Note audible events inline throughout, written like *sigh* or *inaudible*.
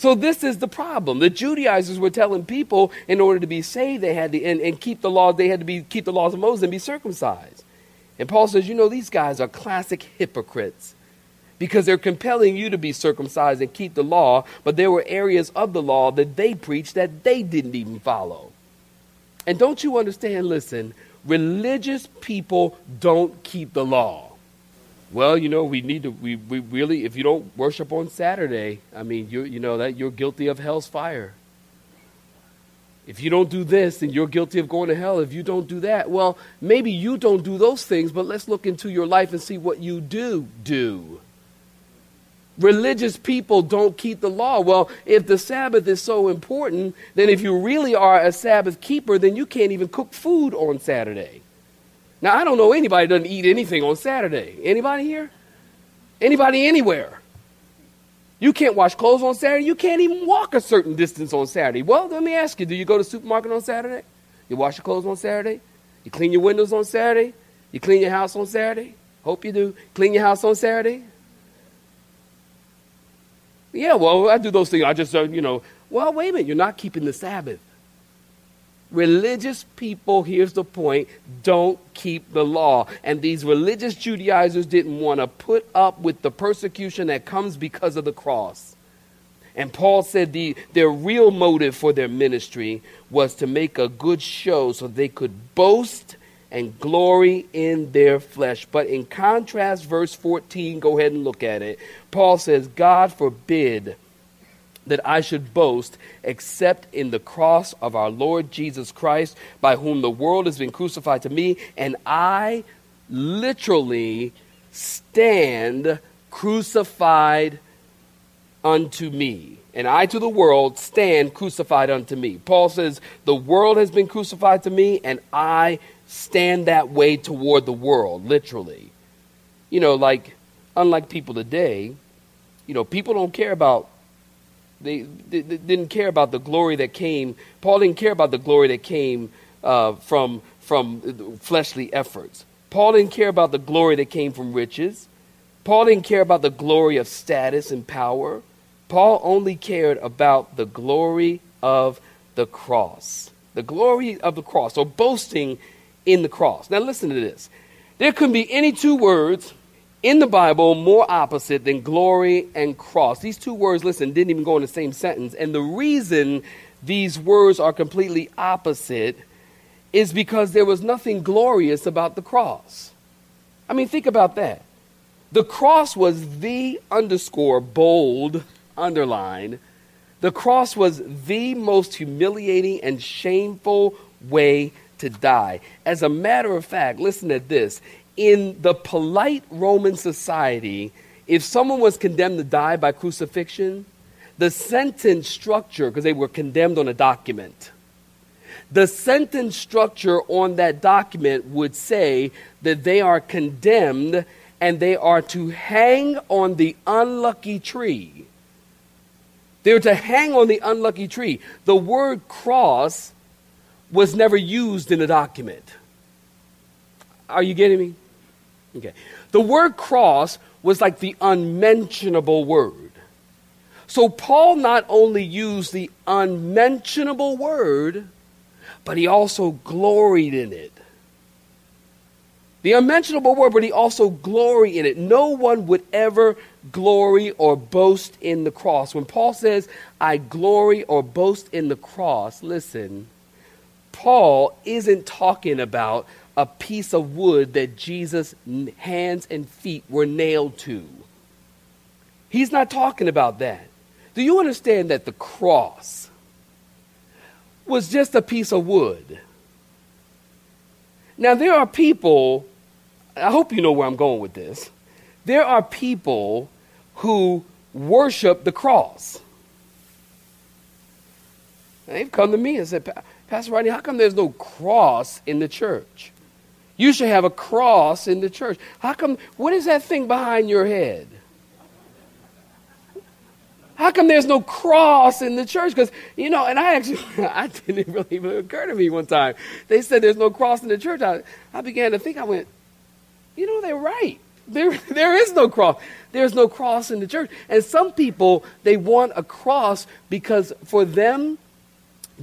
So this is the problem. The Judaizers were telling people in order to be saved, they had to and, and keep the law, they had to be keep the laws of Moses and be circumcised. And Paul says, you know, these guys are classic hypocrites because they're compelling you to be circumcised and keep the law, but there were areas of the law that they preached that they didn't even follow. And don't you understand? Listen, religious people don't keep the law well, you know, we need to, we, we really, if you don't worship on Saturday, I mean, you, you know, that you're guilty of hell's fire. If you don't do this, then you're guilty of going to hell. If you don't do that, well, maybe you don't do those things, but let's look into your life and see what you do do. Religious people don't keep the law. Well, if the Sabbath is so important, then if you really are a Sabbath keeper, then you can't even cook food on Saturday. Now, I don't know anybody doesn't eat anything on Saturday. Anybody here? Anybody anywhere? You can't wash clothes on Saturday. You can't even walk a certain distance on Saturday. Well, let me ask you do you go to the supermarket on Saturday? You wash your clothes on Saturday? You clean your windows on Saturday? You clean your house on Saturday? Hope you do. Clean your house on Saturday? Yeah, well, I do those things. I just, uh, you know, well, wait a minute. You're not keeping the Sabbath. Religious people, here's the point, don't keep the law. And these religious Judaizers didn't want to put up with the persecution that comes because of the cross. And Paul said the, their real motive for their ministry was to make a good show so they could boast and glory in their flesh. But in contrast, verse 14, go ahead and look at it. Paul says, God forbid that I should boast except in the cross of our Lord Jesus Christ, by whom the world has been crucified to me, and I literally stand crucified unto me. And I to the world stand crucified unto me. Paul says, The world has been crucified to me, and I stand that way toward the world, literally. You know, like, unlike people today, you know, people don't care about they, they, they, didn't care about the glory that came. Paul didn't care about the glory that came uh, from, from fleshly efforts. Paul didn't care about the glory that came from riches. Paul didn't care about the glory of status and power. Paul only cared about the glory of the cross. The glory of the cross, or boasting in the cross. Now, listen to this. There couldn't be any two words in the Bible more opposite than glory and cross. These two words, listen, didn't even go in the same sentence. And the reason these words are completely opposite is because there was nothing glorious about the cross. I mean, think about that. The cross was the underscore bold underline. The cross was the most humiliating and shameful way to die. As a matter of fact, listen to this in the polite Roman society, if someone was condemned to die by crucifixion, the sentence structure, because they were condemned on a document, the sentence structure on that document would say that they are condemned and they are to hang on the unlucky tree. They're to hang on the unlucky tree. The word cross was never used in a document. Are you getting me? Okay. The word cross was like the unmentionable word. So Paul not only used the unmentionable word, but he also gloried in it. The unmentionable word, but he also gloried in it. No one would ever glory or boast in the cross. When Paul says, I glory or boast in the cross, listen, Paul isn't talking about a piece of wood that Jesus' hands and feet were nailed to. He's not talking about that. Do you understand that the cross was just a piece of wood? Now, there are people, I hope you know where I'm going with this. There are people who worship the cross. they've come to me and said, Pastor Rodney, how come there's no cross in the church? You should have a cross in the church. How come, what is that thing behind your head? How come there's no cross in the church? Because, you know, and I actually, *laughs* I didn't really even occur to me one time. They said there's no cross in the church. I, I began to think, I went, you know, they're right. There, *laughs* there is no cross. There's no cross in the church. And some people, they want a cross because for them,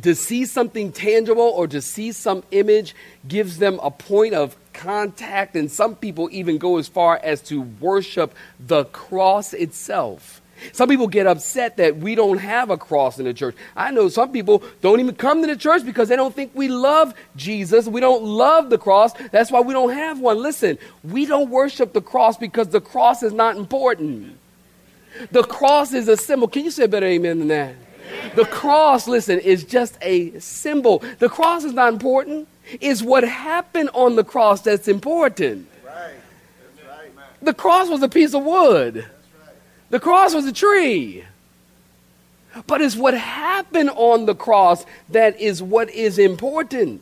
to see something tangible or to see some image gives them a point of contact. And some people even go as far as to worship the cross itself. Some people get upset that we don't have a cross in the church. I know some people don't even come to the church because they don't think we love Jesus. We don't love the cross. That's why we don't have one. Listen, we don't worship the cross because the cross is not important. The cross is a symbol. Can you say better amen than that? The cross, listen, is just a symbol. The cross is not important. It's what happened on the cross that's important. The cross was a piece of wood. The cross was a tree. But it's what happened on the cross that is what is important.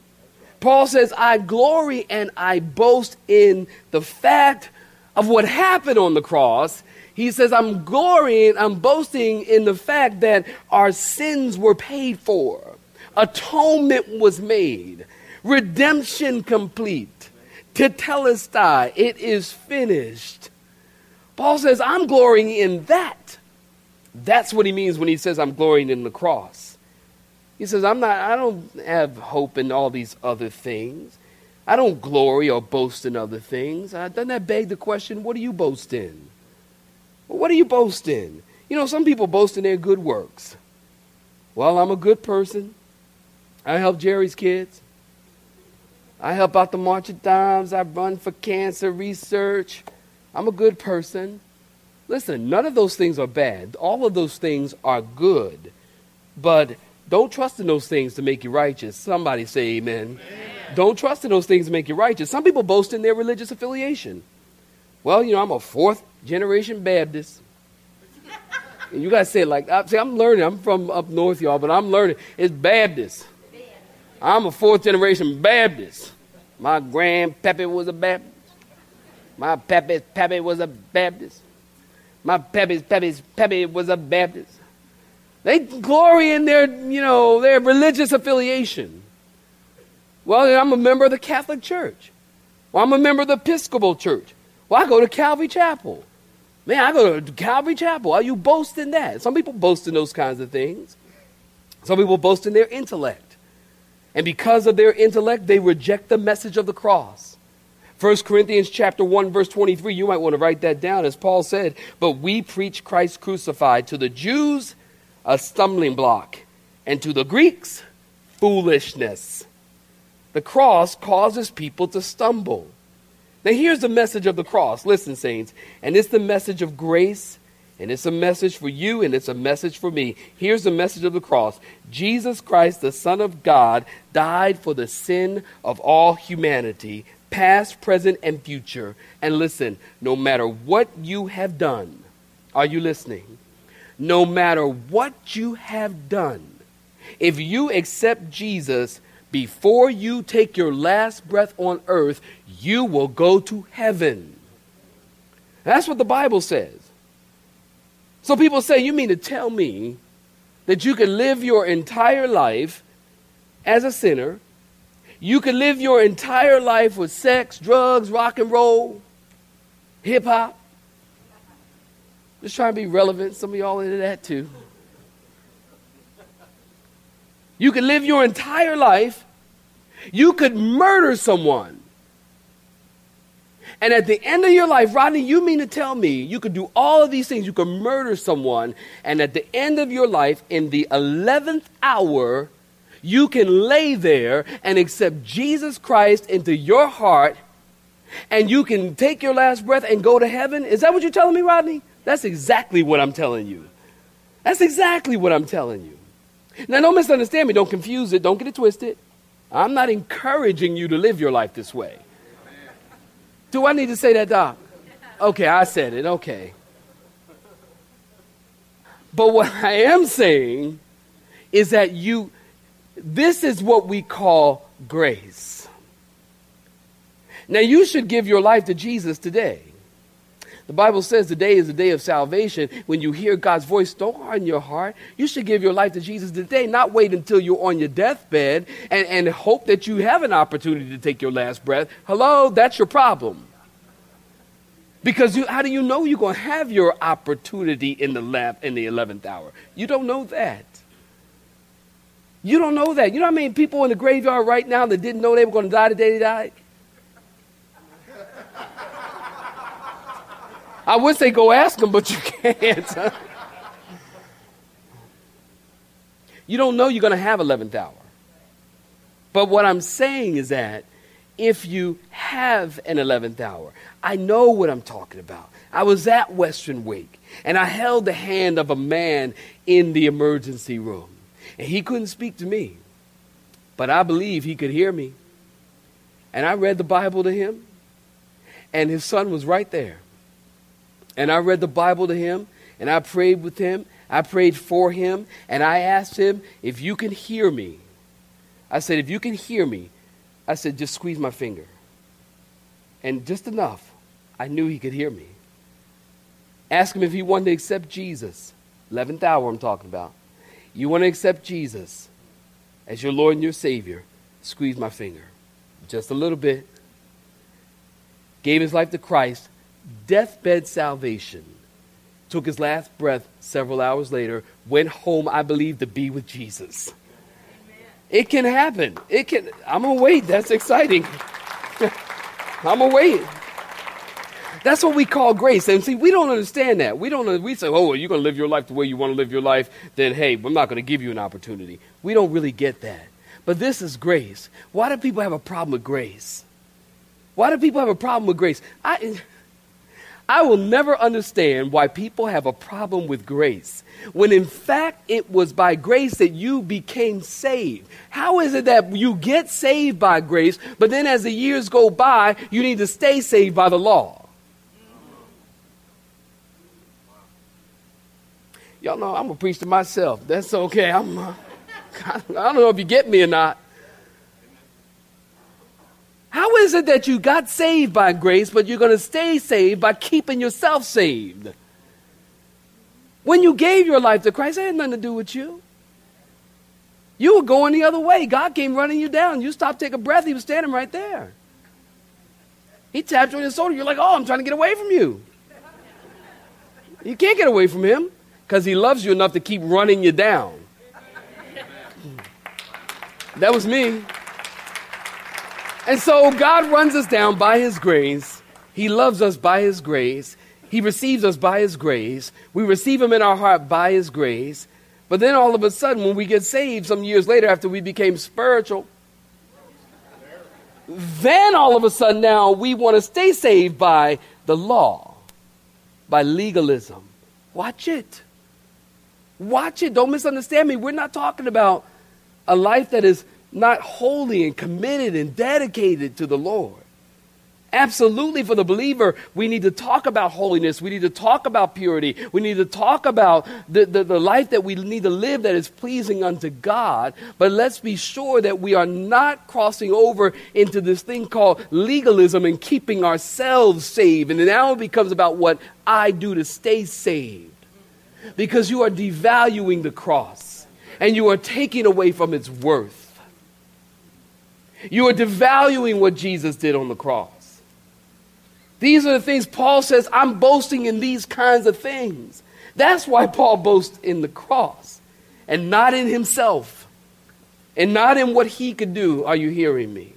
Paul says, I glory and I boast in the fact of what happened on the cross. He says, I'm glorying, I'm boasting in the fact that our sins were paid for, atonement was made, redemption complete, tetelestai, it is finished. Paul says, I'm glorying in that. That's what he means when he says, I'm glorying in the cross. He says, I'm not, I don't have hope in all these other things. I don't glory or boast in other things. Doesn't that beg the question, what do you boast in? Well, what do you boast in? You know, some people boast in their good works. Well, I'm a good person. I help Jerry's kids. I help out the March of Dimes. I run for cancer research. I'm a good person. Listen, none of those things are bad. All of those things are good. But don't trust in those things to make you righteous. Somebody say amen. amen. Don't trust in those things to make you righteous. Some people boast in their religious affiliation. Well, you know, I'm a fourth generation Baptist. And you guys say it like, see, I'm learning. I'm from up north, y'all, but I'm learning. It's Baptist. I'm a fourth generation Baptist. My grandpappy was a Baptist. My pappy's pappy was a Baptist. My pappy's pappy's pappy was a Baptist. They glory in their, you know, their religious affiliation. Well, I'm a member of the Catholic Church. Well, I'm a member of the Episcopal Church. Well, I go to Calvary Chapel. Man, I go to Calvary Chapel. Are you boasting that? Some people boast in those kinds of things. Some people boast in their intellect. And because of their intellect, they reject the message of the cross. 1 Corinthians chapter 1 verse 23, you might want to write that down as Paul said, "But we preach Christ crucified to the Jews a stumbling block, and to the Greeks foolishness." The cross causes people to stumble. Now here's the message of the cross. Listen, saints, and it's the message of grace, and it's a message for you, and it's a message for me. Here's the message of the cross Jesus Christ, the Son of God, died for the sin of all humanity past, present, and future. And listen, no matter what you have done, are you listening? No matter what you have done, if you accept Jesus before you take your last breath on earth, you will go to heaven. That's what the Bible says. So people say, You mean to tell me that you can live your entire life as a sinner, you can live your entire life with sex, drugs, rock and roll, hip hop. Just trying to be relevant. Some of y'all into that too. You can live your entire life. You could murder someone. And at the end of your life, Rodney, you mean to tell me you could do all of these things? You could murder someone, and at the end of your life, in the 11th hour, you can lay there and accept Jesus Christ into your heart and you can take your last breath and go to heaven? Is that what you're telling me, Rodney? That's exactly what I'm telling you. That's exactly what I'm telling you. Now, don't misunderstand me. Don't confuse it. Don't get it twisted. I'm not encouraging you to live your life this way. Do I need to say that, Doc? Okay, I said it. Okay. But what *laughs* I am saying is that you, this is what we call grace. Now, you should give your life to Jesus today. The Bible says today is the day of salvation. When you hear God's voice, don't harden your heart. You should give your life to Jesus today, not wait until you're on your deathbed and, and hope that you have an opportunity to take your last breath. Hello, that's your problem. Because you, how do you know you're going to have your opportunity in the lab in the 11th hour? You don't know that. You don't know that. You know how I mean? people in the graveyard right now that didn't know they were going to die the day they died? I would say go ask them, but you can't. *laughs* you don't know you're going to have 11th hour. But what I'm saying is that if you have an 11th hour, I know what I'm talking about. I was at Western Wake and I held the hand of a man in the emergency room. And he couldn't speak to me, but I believe he could hear me. And I read the Bible to him, and his son was right there. And I read the Bible to him, and I prayed with him. I prayed for him, and I asked him, If you can hear me, I said, If you can hear me, I said, Just squeeze my finger. And just enough, I knew he could hear me. Ask him if he wanted to accept Jesus. 11th hour, I'm talking about. You want to accept Jesus as your Lord and your Savior? Squeeze my finger. Just a little bit. Gave his life to Christ deathbed salvation, took his last breath several hours later, went home, I believe, to be with Jesus. It can happen. It can. I'm gonna wait. That's exciting. *laughs* I'm gonna wait. That's what we call grace. And see, we don't understand that. We don't. We say, "Oh, you're gonna live your life the way you want to live your life." Then, hey, I'm not gonna give you an opportunity. We don't really get that. But this is grace. Why do people have a problem with grace? Why do people have a problem with grace? I. I will never understand why people have a problem with grace when in fact it was by grace that you became saved. How is it that you get saved by grace, but then as the years go by, you need to stay saved by the law? Y'all know I'm going to preach to myself. That's okay. I'm, uh, *laughs* I don't know if you get me or not. How is it that you got saved by grace, but you're going to stay saved by keeping yourself saved? When you gave your life to Christ, it had nothing to do with you. You were going the other way. God came running you down. You stopped taking a breath. He was standing right there. He tapped you on your shoulder. You're like, oh, I'm trying to get away from you. You can't get away from him because he loves you enough to keep running you down. That was me. And so God runs us down by His grace. He loves us by His grace. He receives us by His grace. We receive Him in our heart by His grace. But then all of a sudden, when we get saved some years later after we became spiritual, then all of a sudden now we want to stay saved by the law, by legalism. Watch it. Watch it. Don't misunderstand me. We're not talking about a life that is not holy and committed and dedicated to the Lord. Absolutely, for the believer, we need to talk about holiness. We need to talk about purity. We need to talk about the, the, the, life that we need to live that is pleasing unto God. But let's be sure that we are not crossing over into this thing called legalism and keeping ourselves saved. And now it becomes about what I do to stay saved. Because you are devaluing the cross and you are taking away from its worth. You are devaluing what Jesus did on the cross. These are the things Paul says, I'm boasting in these kinds of things. That's why Paul boasts in the cross and not in himself and not in what he could do. Are you hearing me?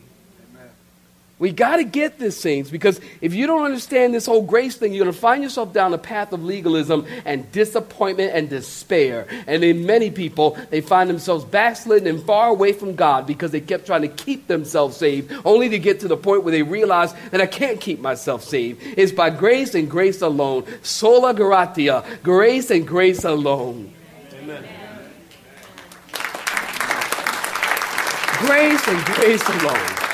We got to get this, saints, because if you don't understand this whole grace thing, you're going to find yourself down a path of legalism and disappointment and despair. And in many people, they find themselves backslidden and far away from God because they kept trying to keep themselves saved, only to get to the point where they realize that I can't keep myself saved. It's by grace and grace alone. Sola gratia, grace and grace alone. Amen. Grace and grace alone.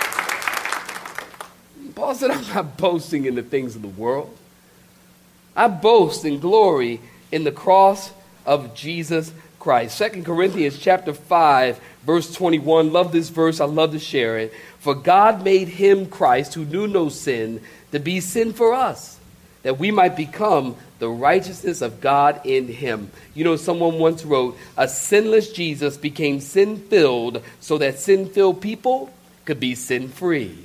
Paul said, I'm not boasting in the things of the world. I boast in glory in the cross of Jesus Christ. 2 Corinthians chapter 5, verse 21. Love this verse. I love to share it. For God made him, Christ, who knew no sin, to be sin for us, that we might become the righteousness of God in him. You know, someone once wrote, A sinless Jesus became sin filled so that sin filled people could be sin free.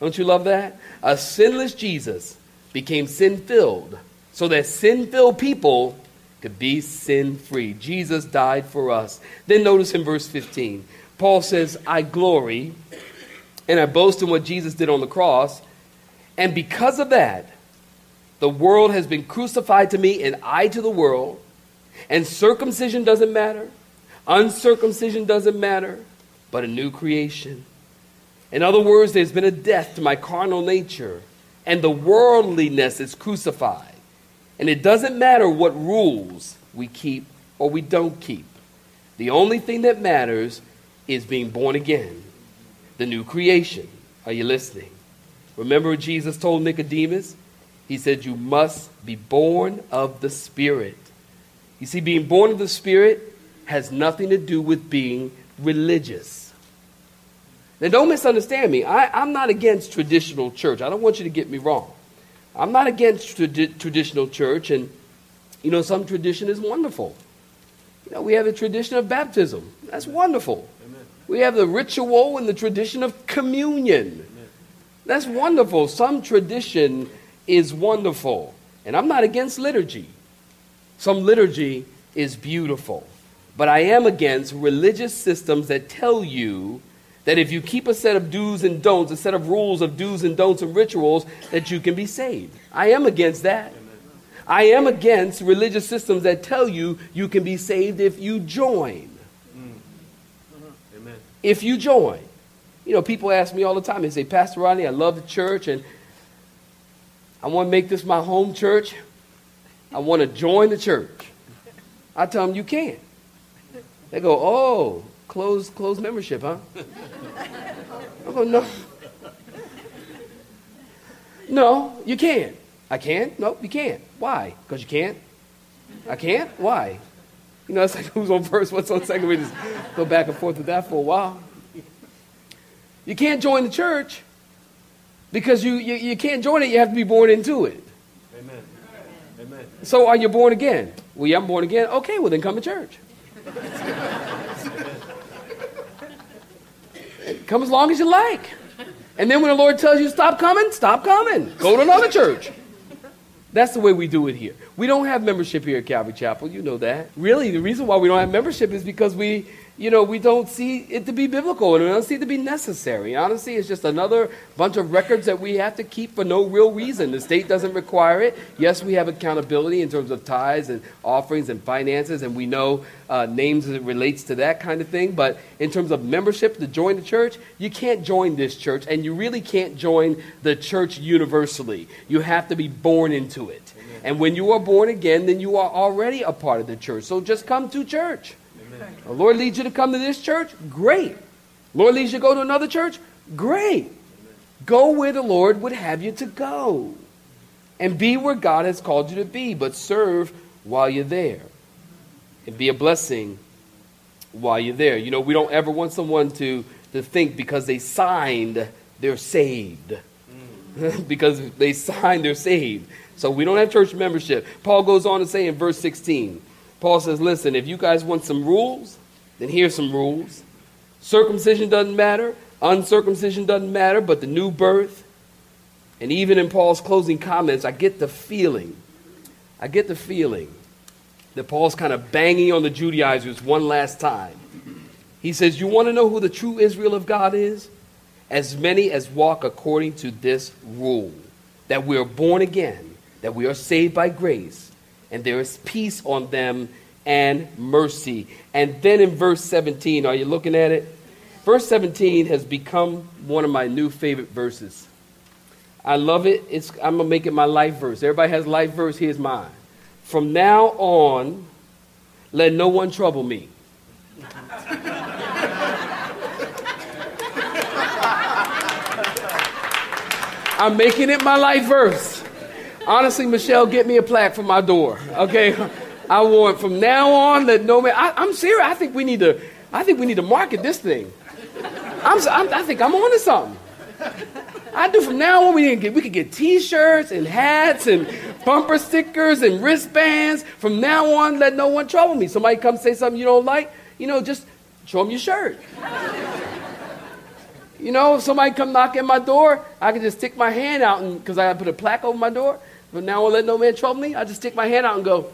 Don't you love that? A sinless Jesus became sin filled so that sin filled people could be sin free. Jesus died for us. Then notice in verse 15, Paul says, I glory and I boast in what Jesus did on the cross. And because of that, the world has been crucified to me and I to the world. And circumcision doesn't matter, uncircumcision doesn't matter, but a new creation. In other words, there's been a death to my carnal nature, and the worldliness is crucified. And it doesn't matter what rules we keep or we don't keep. The only thing that matters is being born again, the new creation. Are you listening? Remember what Jesus told Nicodemus? He said, You must be born of the Spirit. You see, being born of the Spirit has nothing to do with being religious. Now, don't misunderstand me. I, am not against traditional church. I don't want you to get me wrong. I'm not against tradi- traditional church, and you know, some tradition is wonderful. You know, we have a tradition of baptism. That's wonderful. Amen. We have the ritual and the tradition of communion. Amen. That's wonderful. Some tradition is wonderful. And I'm not against liturgy. Some liturgy is beautiful. But I am against religious systems that tell you that if you keep a set of do's and don'ts, a set of rules of do's and don'ts and rituals, that you can be saved. I am against that. I am against religious systems that tell you you can be saved if you join. Amen. If you join. You know, people ask me all the time, they say, Pastor Rodney, I love the church and I want to make this my home church. I want to join the church. I tell them, you can't. They go, oh, closed, closed membership, huh? I go, no. No, you can't. I can't? No, you can't. Why? Because you can't? I can't? Why? You know, it's like *laughs* who's on first, what's on second. We just go back and forth with that for a while. You can't join the church because you, you, you can't join it, you have to be born into it. Amen. Amen. So are you born again? Well, yeah, I'm born again. Okay, well, then come to church. Come as long as you like. And then when the Lord tells you stop coming, stop coming. Go to another church. That's the way we do it here. We don't have membership here at Calvary Chapel. You know that. Really, the reason why we don't have membership is because we you know, we don't see it to be biblical and we don't see it to be necessary. Honestly, it's just another bunch of records that we have to keep for no real reason. The state doesn't require it. Yes, we have accountability in terms of tithes and offerings and finances, and we know uh, names as it relates to that kind of thing. But in terms of membership to join the church, you can't join this church, and you really can't join the church universally. You have to be born into it. And when you are born again, then you are already a part of the church. So just come to church. The Lord leads you to come to this church? Great. Lord leads you to go to another church? Great. Go where the Lord would have you to go. And be where God has called you to be, but serve while you're there. And be a blessing while you're there. You know, we don't ever want someone to, to think because they signed, they're saved. *laughs* Because they signed, they're saved. So we don't have church membership. Paul goes on to say in verse 16 Paul says, listen, if you guys want some rules, then here's some rules. Circumcision doesn't matter, uncircumcision doesn't matter, but the new birth. And even in Paul's closing comments, I get the feeling, I get the feeling that Paul's kind of banging on the Judaizers one last time. He says, You want to know who the true Israel of God is? as many as walk according to this rule that we are born again, that we are saved by grace, and there is peace on them and mercy. And then in verse 17, are you looking at it? Verse 17 has become one of my new favorite verses. I love it. It's, I'm going to make it my life verse. Everybody has life verse. Here's mine. From now on, let no one trouble me. *laughs* I'm making it my life verse. Honestly, Michelle, get me a plaque for my door. Okay, *laughs* I want from now on that no man. I, am serious. I think we need to. I think we need to market this thing. I'm, I'm, i think I'm on to something. I do from now on. We can get we could get T-shirts and hats and bumper stickers and wristbands. From now on, let no one trouble me. Somebody come say something you don't like, you know, just show them your shirt. You know, if somebody come knock at my door, I can just stick my hand out and because I put a plaque over my door. But now I'll let no man trouble me. I just stick my hand out and go.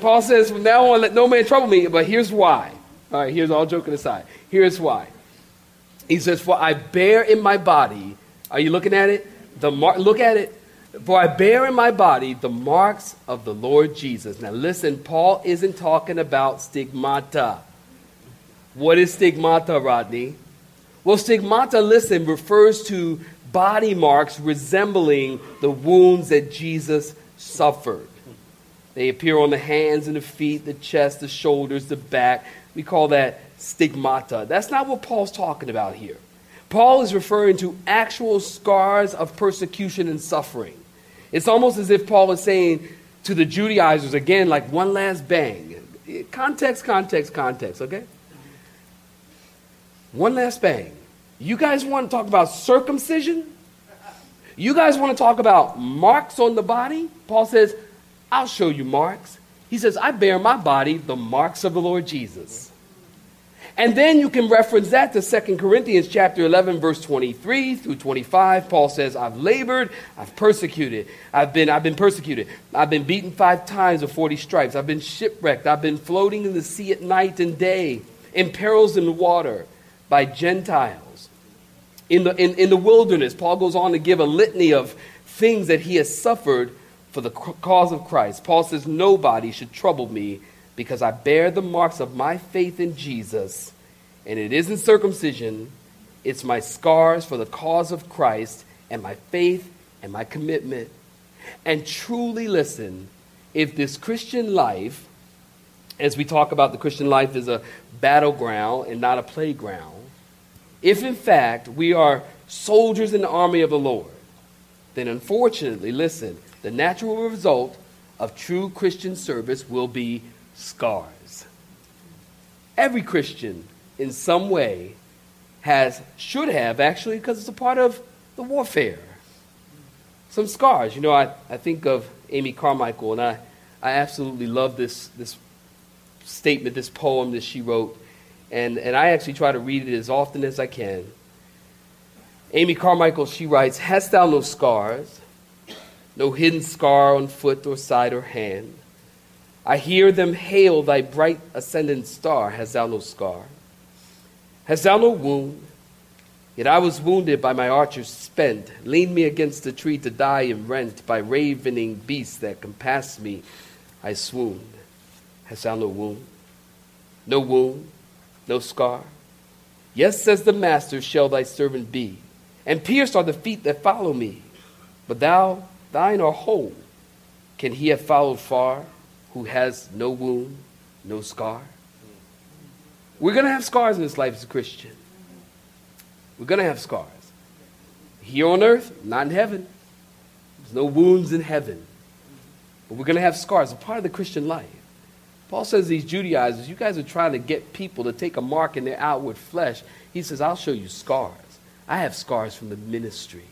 Paul says, from now on, let no man trouble me. But here's why. All right, here's all joking aside. Here's why. He says, For I bear in my body, are you looking at it? The mar- look at it. For I bear in my body the marks of the Lord Jesus. Now listen, Paul isn't talking about stigmata. What is stigmata, Rodney? Well, stigmata, listen, refers to body marks resembling the wounds that Jesus suffered. They appear on the hands and the feet, the chest, the shoulders, the back. We call that stigmata. That's not what Paul's talking about here. Paul is referring to actual scars of persecution and suffering. It's almost as if Paul is saying to the Judaizers, again, like one last bang. Context, context, context, okay? One last bang. You guys want to talk about circumcision? You guys want to talk about marks on the body? Paul says, I'll show you marks. He says, I bear my body the marks of the Lord Jesus. And then you can reference that to 2 Corinthians chapter 11 verse 23 through 25. Paul says, "I've labored, I've persecuted. I've been I've been persecuted. I've been beaten 5 times with 40 stripes. I've been shipwrecked. I've been floating in the sea at night and day, in perils in the water, by Gentiles. In the, in, in the wilderness, Paul goes on to give a litany of things that he has suffered for the cause of Christ. Paul says, Nobody should trouble me because I bear the marks of my faith in Jesus. And it isn't circumcision, it's my scars for the cause of Christ and my faith and my commitment. And truly listen, if this Christian life, as we talk about the Christian life, is a battleground and not a playground, if in fact we are soldiers in the army of the Lord, then unfortunately, listen, the natural result of true Christian service will be scars. Every Christian, in some way, has, should have actually, because it's a part of the warfare. Some scars. You know, I, I think of Amy Carmichael, and I, I absolutely love this, this statement, this poem that she wrote and, and I actually try to read it as often as I can. Amy Carmichael, she writes, Hast thou no scars, no hidden scar on foot or side or hand? I hear them hail thy bright ascendant star. Hast thou no scar? Hast thou no wound? Yet I was wounded by my archers spent, leaned me against a tree to die and rent by ravening beasts that compassed me. I swooned. Hast thou no wound? No wound? No scar. Yes, says the Master, shall thy servant be, and pierced are the feet that follow me. But thou, thine are whole. Can he have followed far who has no wound, no scar? We're going to have scars in this life as a Christian. We're going to have scars. Here on earth, not in heaven. There's no wounds in heaven. But we're going to have scars, a part of the Christian life. Paul says these Judaizers, you guys are trying to get people to take a mark in their outward flesh. He says, I'll show you scars. I have scars from the ministry.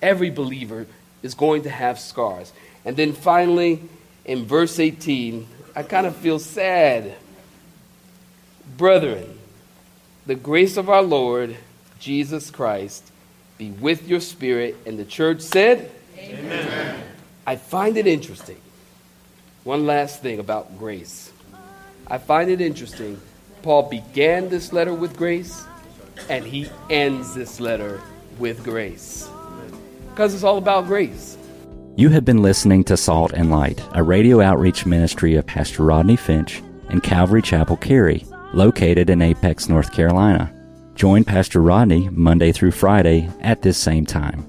Every believer is going to have scars. And then finally, in verse 18, I kind of feel sad. Brethren, the grace of our Lord Jesus Christ be with your spirit. And the church said, Amen. I find it interesting one last thing about grace. I find it interesting Paul began this letter with grace, and he ends this letter with grace. Because it's all about grace. You have been listening to Salt and Light, a radio outreach ministry of Pastor Rodney Finch and Calvary Chapel Cary, located in Apex, North Carolina. Join Pastor Rodney Monday through Friday at this same time.